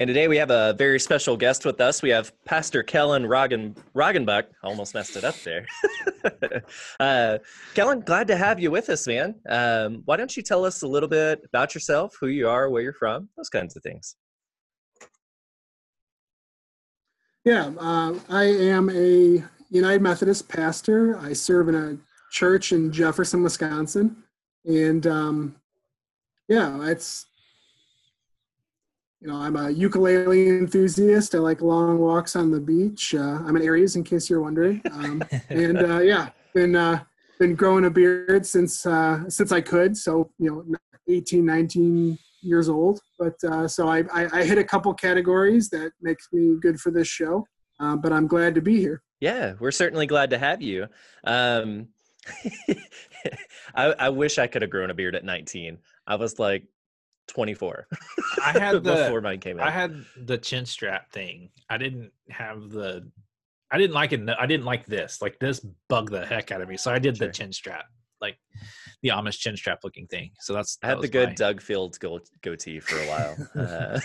And today we have a very special guest with us. We have Pastor Kellen Roggen, Roggenbuck. Almost messed it up there. uh, Kellen, glad to have you with us, man. Um, why don't you tell us a little bit about yourself, who you are, where you're from, those kinds of things. Yeah, uh, I am a United Methodist pastor. I serve in a church in Jefferson, Wisconsin. And um, yeah, it's you know, I'm a ukulele enthusiast. I like long walks on the beach. Uh, I'm an Aries, in case you're wondering. Um, and uh, yeah, been uh, been growing a beard since uh, since I could. So you know, 18, 19 years old. But uh, so I, I, I, hit a couple categories that makes me good for this show. Uh, but I'm glad to be here. Yeah, we're certainly glad to have you. Um, I, I wish I could have grown a beard at 19. I was like, 24. I had the before mine came out. I had the chin strap thing. I didn't have the I didn't like it. I didn't like this. Like this bugged the heck out of me. So I did sure. the chin strap, like the Amish chin strap looking thing. So that's I had the good my... Doug Fields go- goatee for a while.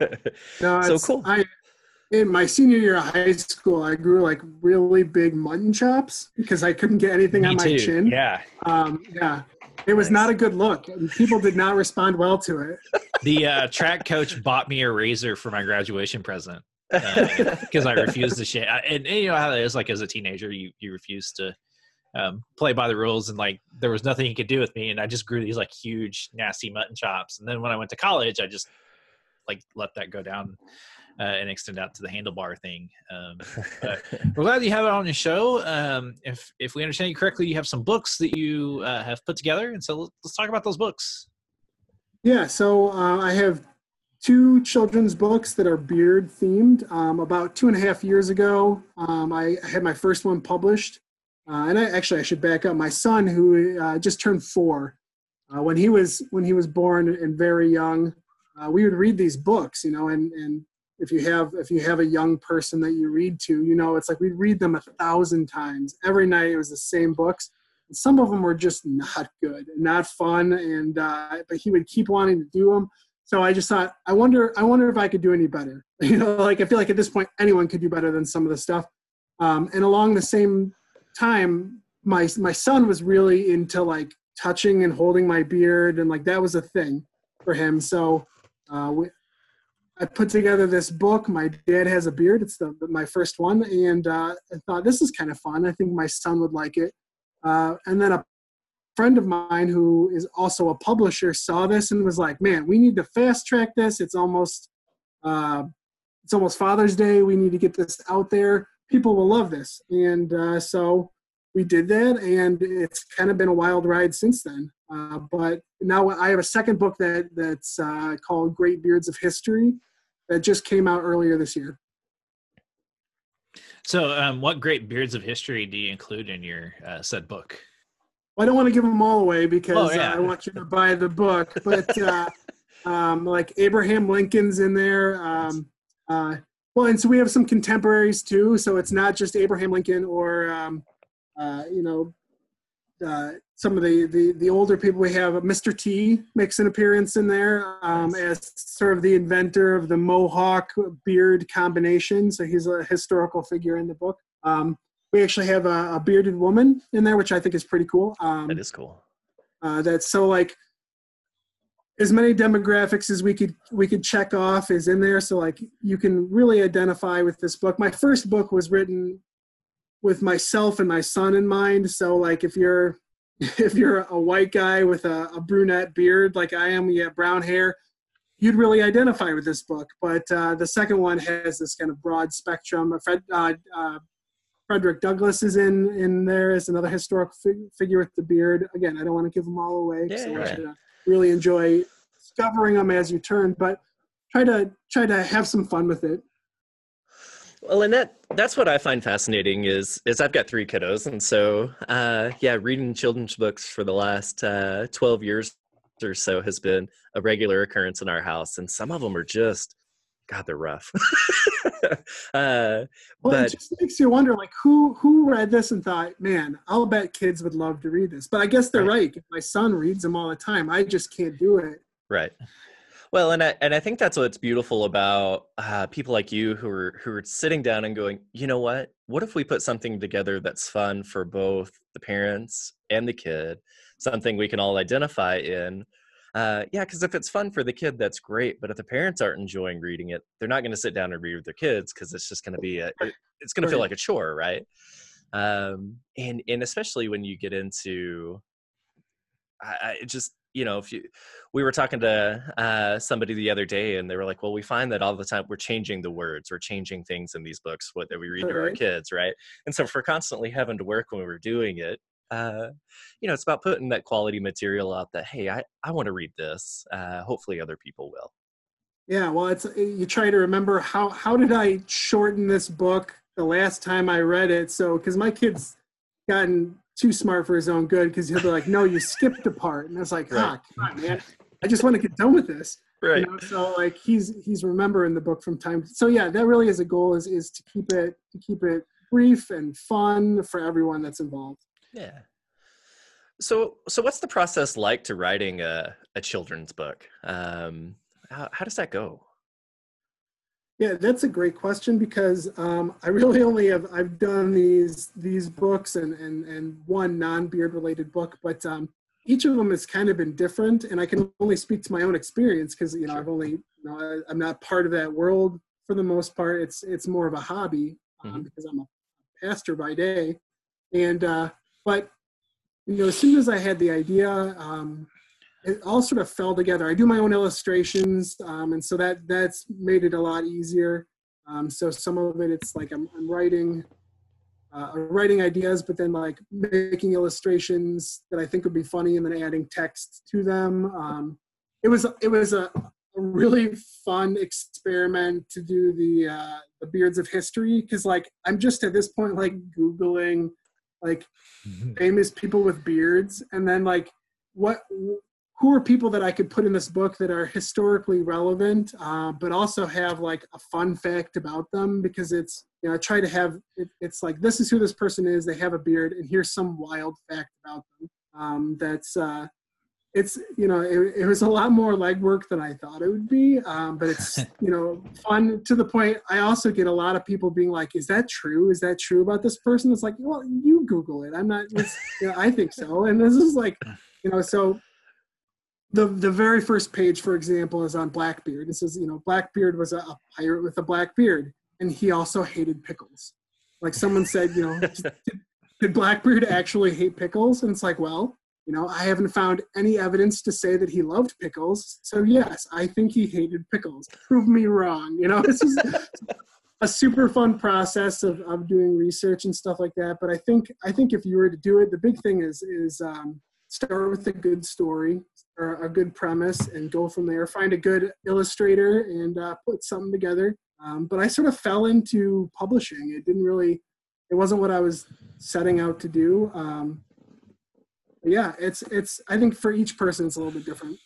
Uh, no, so cool. I, in my senior year of high school, I grew like really big mutton chops because I couldn't get anything me on my too. chin. Yeah. Um, yeah. It was nice. not a good look. People did not respond well to it. The uh, track coach bought me a razor for my graduation present because uh, I refused to shave. And, and, you know how it is, like as a teenager, you you refuse to um, play by the rules, and like there was nothing he could do with me, and I just grew these like huge, nasty mutton chops. And then when I went to college, I just like let that go down uh, and extend out to the handlebar thing. Um, we're glad you have it on your show. Um, if if we understand you correctly, you have some books that you uh, have put together, and so let's talk about those books. Yeah, so uh, I have two children's books that are beard themed. Um, about two and a half years ago, um, I had my first one published, uh, and I actually I should back up. My son, who uh, just turned four, uh, when he was when he was born and very young. Uh, we would read these books, you know, and, and if you have if you have a young person that you read to you know it's like we'd read them a thousand times. Every night it was the same books. And some of them were just not good not fun and uh, but he would keep wanting to do them so i just thought i wonder i wonder if i could do any better. You know like i feel like at this point anyone could do better than some of the stuff. Um, and along the same time my my son was really into like touching and holding my beard and like that was a thing for him. So uh, I put together this book. My dad has a beard. It's the, my first one, and uh, I thought this is kind of fun. I think my son would like it. Uh, and then a friend of mine who is also a publisher saw this and was like, "Man, we need to fast track this. It's almost uh, it's almost Father's Day. We need to get this out there. People will love this." And uh, so we did that, and it's kind of been a wild ride since then. Uh, but now I have a second book that that's uh, called Great Beards of History that just came out earlier this year. So, um, what great beards of history do you include in your uh, said book? Well, I don't want to give them all away because oh, yeah. uh, I want you to buy the book. But uh, um, like Abraham Lincoln's in there. Um, uh, well, and so we have some contemporaries too. So it's not just Abraham Lincoln or um, uh, you know uh, some of the, the, the older people we have mr t makes an appearance in there um, as sort of the inventor of the mohawk beard combination. So he's a historical figure in the book. Um, we actually have a, a, bearded woman in there which i think is pretty cool. Um, that is cool. uh, that's so like as many demographics as we could we could check off is in there. So like you can really identify with this book. My first book was written with myself and my son in mind. So like if you're if you're a white guy with a, a brunette beard like I am, you have brown hair, you'd really identify with this book. But uh, the second one has this kind of broad spectrum. Fred, uh, uh, Frederick Douglass is in in there as another historical fig- figure with the beard. Again, I don't want to give them all away, yeah, so right. you really enjoy discovering them as you turn. But try to try to have some fun with it. Well, and that that's what I find fascinating is is I've got three kiddos, and so uh, yeah, reading children's books for the last uh, twelve years or so has been a regular occurrence in our house, and some of them are just, God, they're rough. uh, Well, but it just makes you wonder, like, who who read this and thought, man, I'll bet kids would love to read this. But I guess they're Right. right. My son reads them all the time. I just can't do it. Right. Well, and I and I think that's what's beautiful about uh, people like you who are who are sitting down and going, you know what? What if we put something together that's fun for both the parents and the kid, something we can all identify in. Uh, yeah, because if it's fun for the kid, that's great. But if the parents aren't enjoying reading it, they're not going to sit down and read with their kids because it's just going to be a, it- it's going to feel like a chore, right? Um, and and especially when you get into I, I it just you know if you we were talking to uh, somebody the other day and they were like well we find that all the time we're changing the words we're changing things in these books what that we read to our kids right? And so if we're constantly having to work when we're doing it uh, you know it's about putting that quality material out that hey i, I want to read this uh, hopefully other people will. Yeah, well, it's you try to remember how how did I shorten this book the last time I read it? So because my kid's gotten too smart for his own good because he'll be like, no, you skipped a part, and I was like, ah, come on, man, I just want to get done with this. right You know, so like he's he's remembering the book from time. So yeah, that really is a goal is is to keep it to keep it brief and fun for everyone that's involved. yeah so so what's the process like to writing a, a children's book um, how, how does that go Yeah, that's a great question because um, I really only have I've done these these books and and and one non beard related book, but um, each of them has kind of been different, and I can only speak to my own experience because you know I've only you know I, I'm not part of that world for the most part. It's it's more of a hobby um, Mhm. because I'm a pastor by day, and uh, but you know as soon as I had the idea. Um, it all sort of fell together. I do my own illustrations, um, and so that that's made it a lot easier. Um, so some of it, it's like I'm, I'm writing, uh, writing ideas, but then like making illustrations that I think would be funny, and then adding text to them. Um, it was it was a, a really fun experiment to do the uh, the beards of history because like I'm just at this point like googling like famous people with beards and then like what who are people that I could put in this book that are historically relevant, uh, but also have like a fun fact about them because it's you know I try to have it, it's like this is who this person is. They have a beard, and here's some wild fact about them. Um, that's uh, it's you know it, it was a lot more legwork than I thought it would be, um, but it's you know fun to the point. I also get a lot of people being like, "Is that true? Is that true about this person?" It's like, well, you Google it. I'm not. You know, I think so, and this is like you know so the the very first page, for example, is on Blackbeard. It says, you know, Blackbeard was a, a pirate with a black beard, and he also hated pickles. Like someone said, you know, did, did Blackbeard actually hate pickles? And it's like, well, you know, I haven't found any evidence to say that he loved pickles. So yes, I think he hated pickles. Prove me wrong. You know, this is a super fun process of, of doing research and stuff like that. But I think I think if you were to do it, the big thing is is um, start with a good story or a good premise and go from there. Find a good illustrator and uh, put something together. Um, but I sort of fell into publishing. It didn't really, it wasn't what I was setting out to do. Um, yeah, it's it's. I think for each person, it's a little bit different.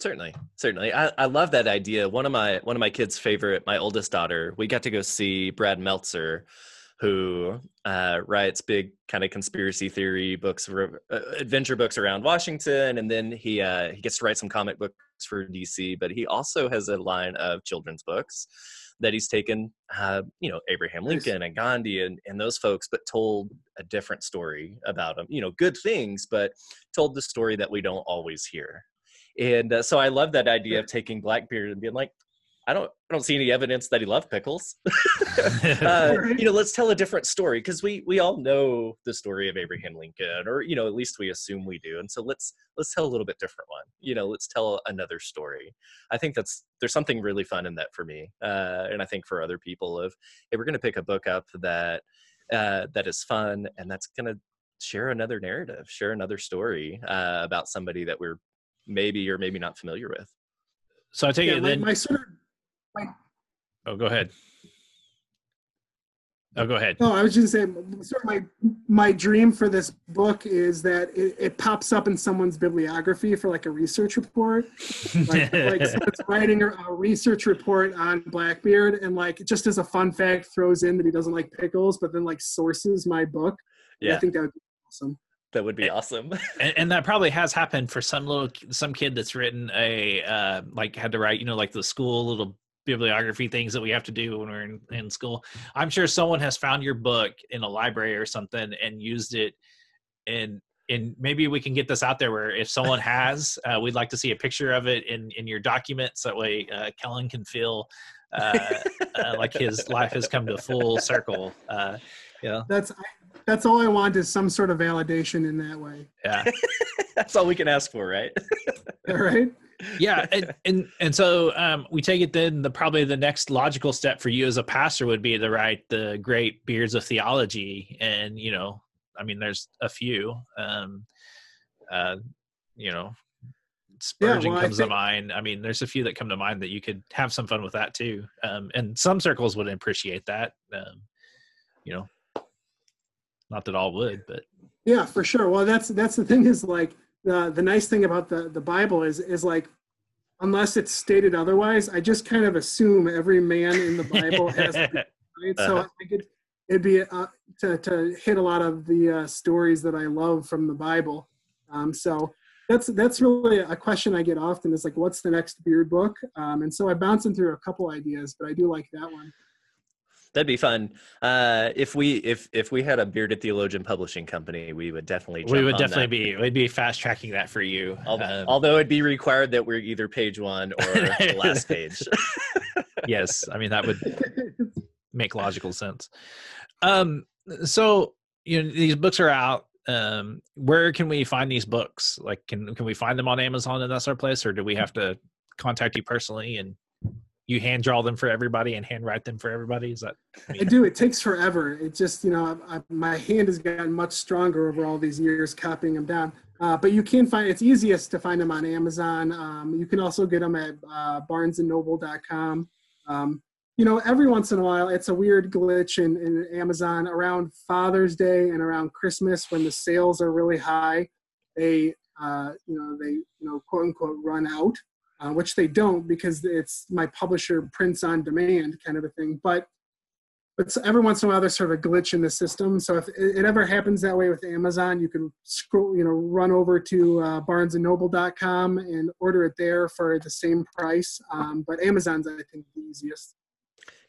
Certainly, certainly. I, I love that idea. One of my one of my kids' favorite, my oldest daughter, we got to go see Brad Meltzer, who uh, writes big kind of conspiracy theory books, uh, adventure books around Washington, and then he uh, he gets to write some comic books for DC. But he also has a line of children's books that he's taken, uh, you know, Abraham Lincoln and Gandhi and, and those folks, but told a different story about them. You know, good things, but told the story that we don't always hear. And uh, so I love that idea of taking Blackbeard and being like, I don't, I don't see any evidence that he loved pickles. uh, you know, let's tell a different story because we we all know the story of Abraham Lincoln, or you know, at least we assume we do. And so let's let's tell a little bit different one. You know, let's tell another story. I think that's there's something really fun in that for me, uh, and I think for other people of hey, we're going to pick a book up that uh, that is fun and that's going to share another narrative, share another story uh, about somebody that we're maybe or maybe not familiar with. so I take Yeah, it my, then. my sort of oh, go ahead. Oh, go ahead. No, I was just saying, sort of my my dream for this book is that it, it pops up in someone's bibliography for like a research report, like, like someone's writing a, a research report on Blackbeard, and like just as a fun fact, throws in that he doesn't like pickles, but then like sources my book. Yeah. I think that would be awesome. That would be awesome. and, and that probably has happened for some little some kid that's written a uh like had to write you know like the school little bibliography things that we have to do when we're in, in school i'm sure someone has found your book in a library or something and used it and and maybe we can get this out there where if someone has uh, we'd like to see a picture of it in in your documents that way uh, kellen can feel uh, uh, like his life has come to full circle uh, yeah That's that's all I want is some sort of validation in that way. yeah That's all we can ask for, right? All right. Yeah and, and and so um we take it then the probably the next logical step for you as a pastor would be to write the great beards of theology. And you know i mean there's a few um uh you know spurgeon well, I comes to mind. I mean there's a few that come to mind that you could have some fun with that too. Um and some circles would appreciate that um you know not that all would but Yeah, for sure. Well, that's that's the thing is like the the nice thing about the the Bible is is like unless it's stated otherwise, I just kind of assume every man in the Bible has right? So Uh-huh. I could it'd be uh, to to hit a lot of the uh, stories that I love from the Bible. Um, so that's that's really a question I get often is like, what's the next beard book? Um, and so I bounce bouncing through a couple ideas, but I do like that one. That'd be fun. Uh, if we if if we had a bearded theologian publishing company, we would definitely. we would definitely that. be we'd be fast tracking that for you Al- Um, Although it'd be required that we're either page one or the last page. yes i mean that would make logical sense um so you know these books are out um where can we find these books like can can we find them on amazon and that's our place or do we have to contact you personally and you hand draw them for everybody and hand write them for everybody is that I do. It takes forever. It just, you know, I, I, my hand has gotten much stronger over all these years copying them down. Uh, but you can find it's easiest to find them on Amazon. Um, you can also get them at uh, BarnesandNoble.com. Um, you know, every once in a while, it's a weird glitch in, in Amazon around Father's Day and around Christmas when the sales are really high. They, uh, you know, they, you know, quote unquote, run out, uh, which they don't because it's my publisher prints on demand kind of a thing. But but every once in a while there's sort of a glitch in the system. So if it ever happens that way with Amazon, you can scroll, you know, run over to uh, BarnesandNoble.com and order it there for the same price. Um, but Amazon's, I think, the easiest.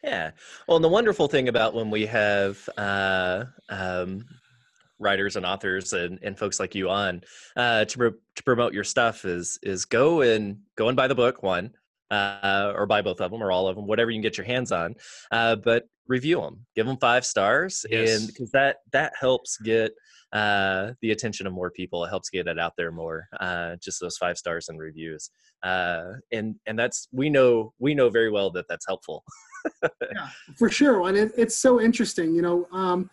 Yeah. Well, and the wonderful thing about when we have uh, um, writers and authors and, and folks like you on uh, to, pro- to promote your stuff is is go and go and buy the book one uh, or buy both of them or all of them, whatever you can get your hands on. Uh, but review them, give them five stars, Yes. and because that that helps get uh, the attention of more people. It helps get it out there more. Uh, just those five stars and reviews, uh, and and that's we know we know very well that that's helpful. yeah, for sure. And it, it's so interesting. You know, um,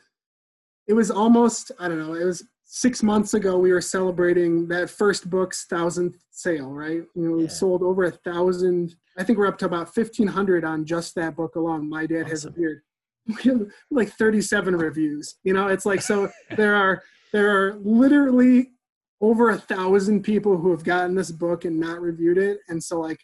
it was almost I don't know. It was six months ago. We were celebrating that first book's thousandth sale. Right? You know, we Yeah. sold over a thousand. I think we're up to about fifteen hundred on just that book alone. My dad has a beard. We have like thirty-seven reviews. You know, it's like so. there are there are literally over a thousand people who have gotten this book and not reviewed it, and so like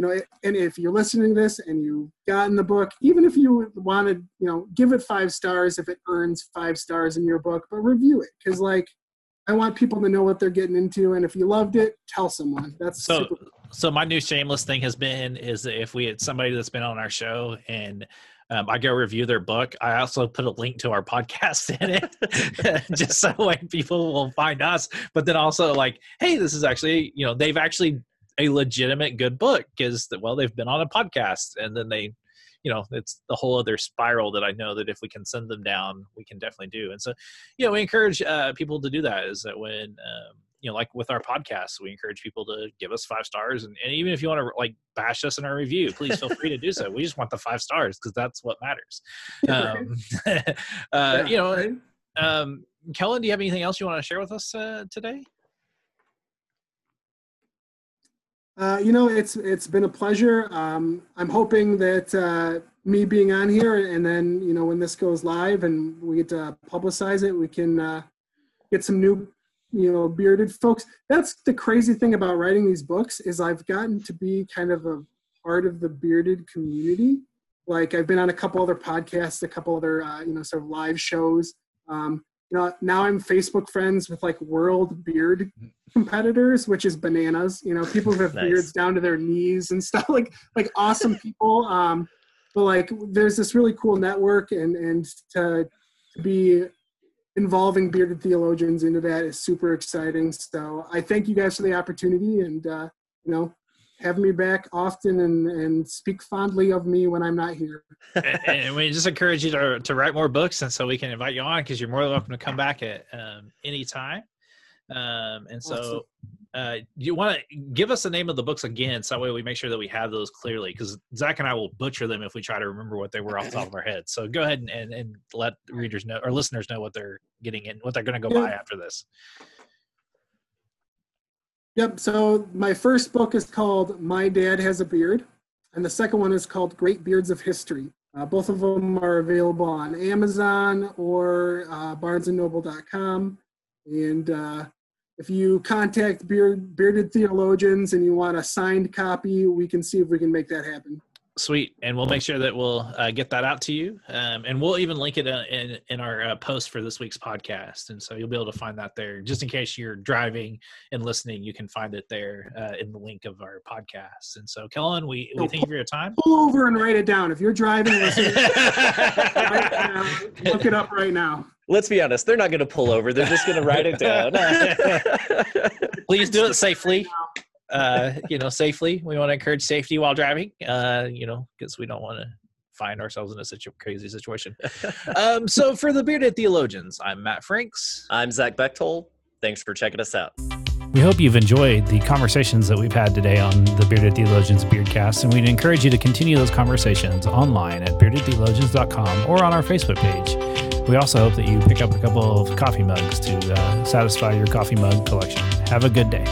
you know and if you're listening to this and you've gotten the book even if you wanted you know give it five stars if it earns five stars in your book but review it because like i want people to know what they're getting into and if you loved it tell someone that's so super so my new shameless thing has been is that if we had somebody that's been on our show and um, I go review their book. I also put a link to our podcast in it, just so like people will find us. But then also like, hey, this is actually you know they've actually a legitimate good book because well they've been on a podcast and then they you know it's the whole other spiral that i know that if we can send them down we can definitely do. And so you know we encourage uh, people to do that is that when um, you know like with our podcast we encourage people to give us five stars. And, and even if you want to like bash us in our review please feel free to do so. We just want the five stars because that's what matters. Um, uh, Yeah, you know right? um, kellen do you have anything else you want to share with us uh, today Uh, you know, it's it's been a pleasure. Um, I'm hoping that uh, me being on here, and then you know when this goes live and we get to publicize it, we can uh, get some new you know bearded folks. That's the crazy thing about writing these books is I've gotten to be kind of a part of the bearded community. Like I've been on a couple other podcasts, a couple other uh, you know sort of live shows. Um, you know, now I'm Facebook friends with like world beard competitors, which is bananas. You know, people who have Nice. beards down to their knees and stuff, like like awesome people. Um, but like, there's this really cool network, and and to, to be involving bearded theologians into that is super exciting. So I thank you guys for the opportunity, and uh, you know, have me back often and and speak fondly of me when I'm not here. and, and we just encourage you to, to write more books and so we can invite you on because you're more than welcome to come back at um, any time um, and so uh, you want to give us the name of the books again so that way we make sure that we have those clearly because zach and i will butcher them if we try to remember what they were off the top of our heads so go ahead and, and, and let readers know or listeners know what they're getting in what they're going to go Yeah. buy after this Yep. So my first book is called My Dad Has a Beard, and the second one is called Great Beards of History. Uh, both of them are available on Amazon or uh, BarnesandNoble.com. And uh, if you contact beard, bearded theologians and you want a signed copy, we can see if we can make that happen. Sweet, and we'll make sure that we'll uh, get that out to you, um, and we'll even link it uh, in in our uh, post for this week's podcast, and so you'll be able to find that there. Just in case you're driving and listening, you can find it there uh, in the link of our podcast. And so, Kellen, we we thank you for your time. Pull over and write it down. If you're driving, listen, right now, look it up right now. Let's be honest, they're not going to pull over. They're just going to write it down. Please do it safely. Uh, you know, safely. We want to encourage safety while driving. Uh, you know, because we don't want to find ourselves in a such situ- crazy situation. Um, so for the bearded theologians, I'm Matt Franks. I'm Zach Bechtold. Thanks for checking us out. We hope you've enjoyed the conversations that we've had today on the Bearded Theologians Beardcast, and we'd encourage you to continue those conversations online at beardedtheologians.com or on our Facebook page. We also hope that you pick up a couple of coffee mugs to uh, satisfy your coffee mug collection. Have a good day.